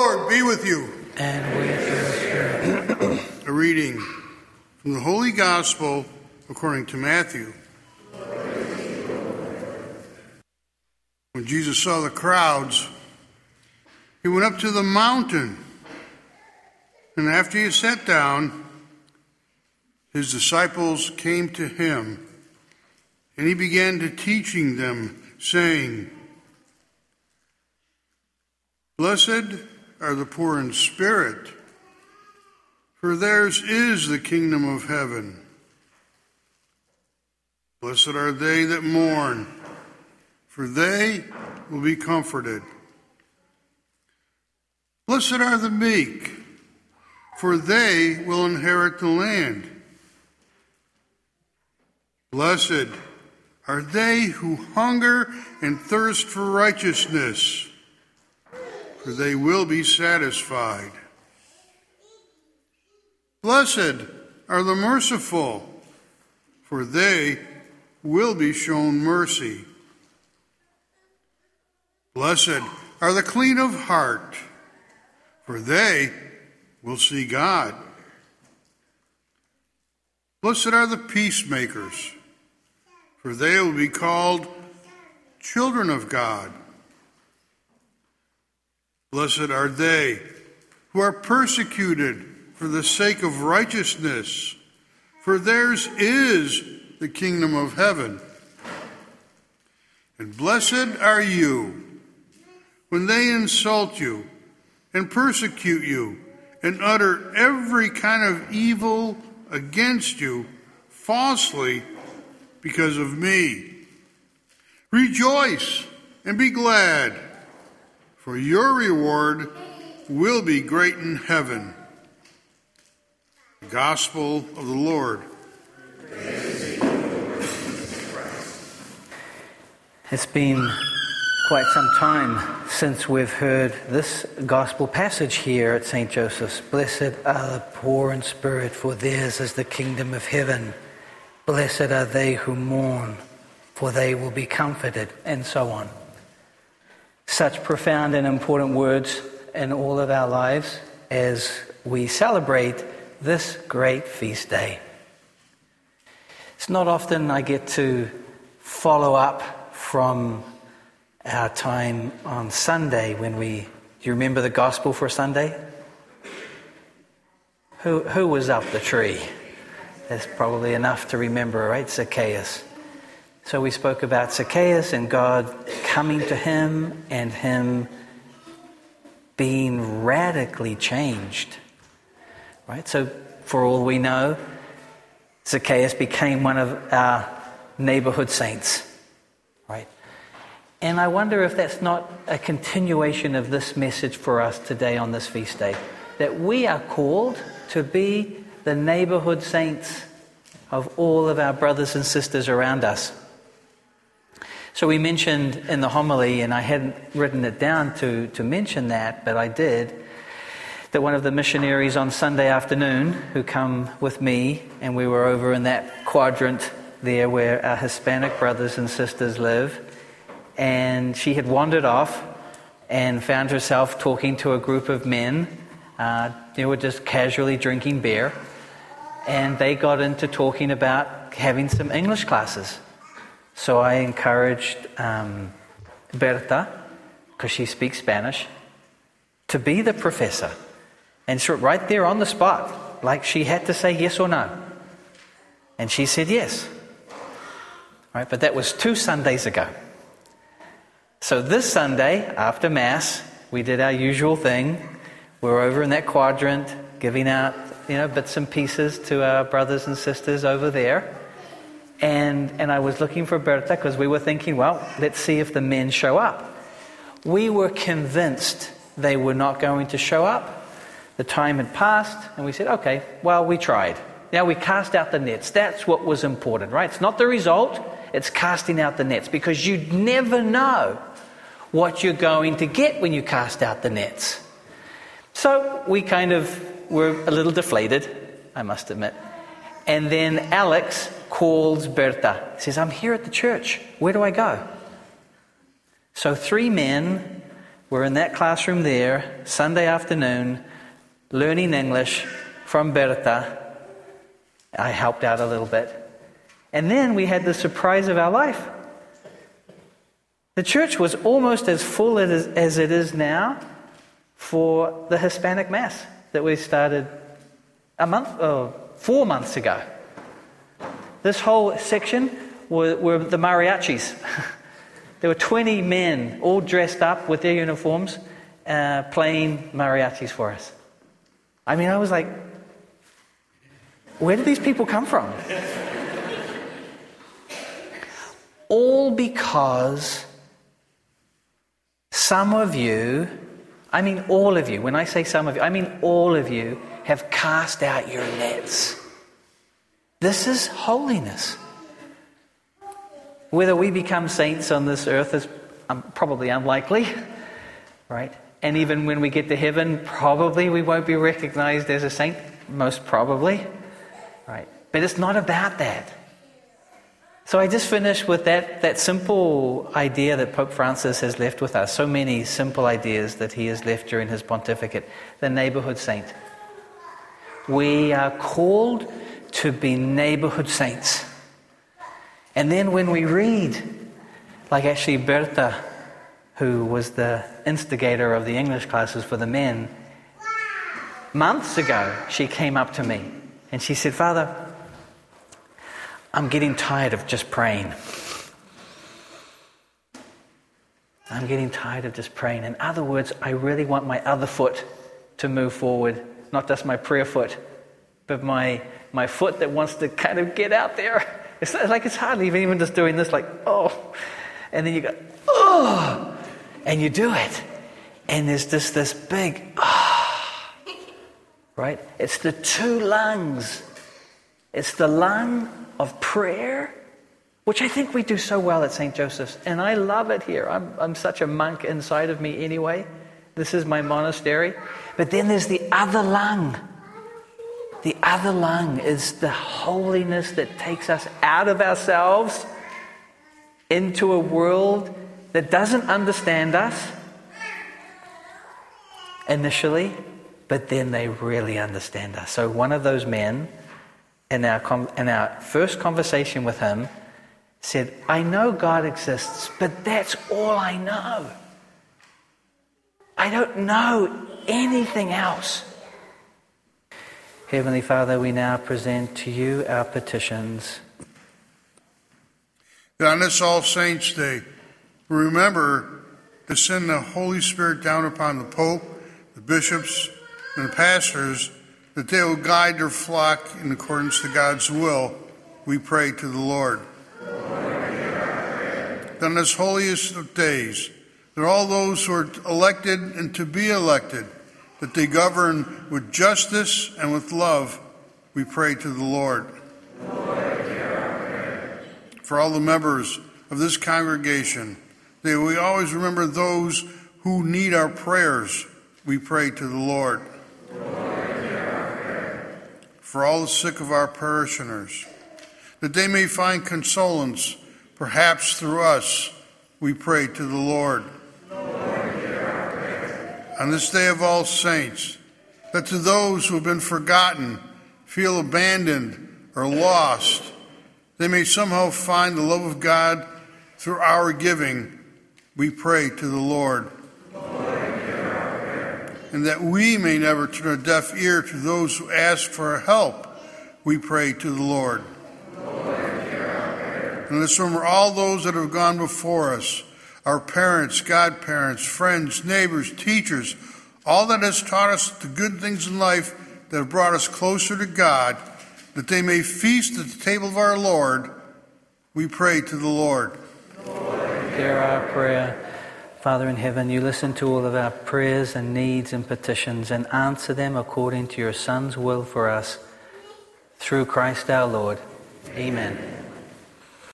Lord be with you. and with your spirit. A reading from the Holy Gospel according to Matthew. When Jesus saw the crowds, he went up to the mountain. And after he sat down, his disciples came to him, and he began to teaching them, saying, Blessed are the poor in spirit, for theirs is the kingdom of heaven. Blessed are they that mourn, for they will be comforted. Blessed are the meek, for they will inherit the land. Blessed are they who hunger and thirst for righteousness, for they will be satisfied. Blessed are the merciful, for they will be shown mercy. Blessed are the clean of heart, for they will see God. Blessed are the peacemakers, for they will be called children of God. Blessed are they who are persecuted for the sake of righteousness, for theirs is the kingdom of heaven. And blessed are you when they insult you and persecute you and utter every kind of evil against you falsely because of me. Rejoice and be glad, for your reward will be great in heaven. The Gospel of the Lord. It's been quite some time since we've heard this gospel passage here at St. Joseph's. Blessed are the poor in spirit, for theirs is the kingdom of heaven. Blessed are they who mourn, for they will be comforted, and so on. Such profound and important words in all of our lives as we celebrate this great feast day. It's not often I get to follow up from our time on Sunday when we. Do you remember the gospel for Sunday? Who, who was up the tree? That's probably enough to remember, right? Zacchaeus. So we spoke about Zacchaeus and God coming to him and him being radically changed. Right? So, for all we know, Zacchaeus became one of our neighborhood saints. Right? And I wonder if that's not a continuation of this message for us today on this feast day. That we are called to be the neighborhood saints of all of our brothers and sisters around us. So we mentioned in the homily, and I hadn't written it down to, to mention that, but I did, that one of the missionaries on Sunday afternoon who come with me, and we were over in that quadrant there where our Hispanic brothers and sisters live, and she had wandered off and found herself talking to a group of men. Uh, they were just casually drinking beer, and they got into talking about having some English classes. So I encouraged um, Berta, because she speaks Spanish, to be the professor. And so right there on the spot, like she had to say yes or no. And she said yes. Right, but that was two Sundays ago. So this Sunday, after Mass, we did our usual thing. We were over in that quadrant, giving out you know, bits and pieces to our brothers and sisters over there. And, and I was looking for Berta because we were thinking, well, let's see if the men show up. We were convinced they were not going to show up. The time had passed, and we said, okay, well, we tried. Now we cast out the nets. That's what was important, right? It's not the result, it's casting out the nets because you never know what you're going to get when you cast out the nets. So we kind of were a little deflated, I must admit. And then Alex calls Berta. He says, I'm here at the church. Where do I go? So three men were in that classroom there, Sunday afternoon, learning English from Berta. I helped out a little bit. And then we had the surprise of our life. The church was almost as full as it is now for the Hispanic Mass that we started a month, oh, four months ago. This whole section were, were the mariachis. there were 20 men all dressed up with their uniforms uh, playing mariachis for us. I mean, I was like, where did these people come from? all because some of you, I mean all of you, when I say some of you, I mean all of you have cast out your nets. This is holiness. Whether we become saints on this earth is um, probably unlikely, right? And even when we get to heaven, probably we won't be recognized as a saint, most probably, right? But it's not about that. So I just finished with that, that simple idea that Pope Francis has left with us. So many simple ideas that he has left during his pontificate. The neighborhood saint. We are called to be neighborhood saints. And then when we read, like actually Bertha, who was the instigator of the English classes for the men, months ago she came up to me and she said, Father, I'm getting tired of just praying. I'm getting tired of just praying. In other words, I really want my other foot to move forward, not just my prayer foot, but my, my foot that wants to kind of get out there. It's like it's hardly even just doing this, like, oh. And then you go, oh. And you do it. And there's just this big, ah. Oh. Right? It's the two lungs. It's the lung of prayer, which I think we do so well at St. Joseph's. And I love it here. I'm, I'm such a monk inside of me anyway. This is my monastery. But then there's the other lung. The other lung is the holiness that takes us out of ourselves into a world that doesn't understand us initially, but then they really understand us. So, one of those men in our, in our first conversation with him, said, I know God exists, but that's all I know. I don't know anything else. Heavenly Father, we now present to you our petitions. on this All Saints' Day, remember to send the Holy Spirit down upon the Pope, the bishops, and the pastors that they will guide their flock in accordance to God's will, we pray to the Lord. Then, this holiest of days, that all those who are elected and to be elected, that they govern with justice and with love, we pray to the Lord. For all the members of this congregation, that we always remember those who need our prayers, we pray to the Lord. Lord for all the sick of our parishioners, that they may find consolence, perhaps through us, we pray to the Lord. Lord On this day of all saints, that to those who have been forgotten, feel abandoned, or lost, they may somehow find the love of God through our giving, we pray to the Lord and that we may never turn a deaf ear to those who ask for help, we pray to the Lord. Lord and let's remember all those that have gone before us our parents, godparents, friends, neighbors, teachers, all that has taught us the good things in life that have brought us closer to God, that they may feast at the table of our Lord, we pray to the Lord. Lord hear our prayer. Father in heaven, you listen to all of our prayers and needs and petitions and answer them according to your Son's will for us through Christ our Lord. Amen.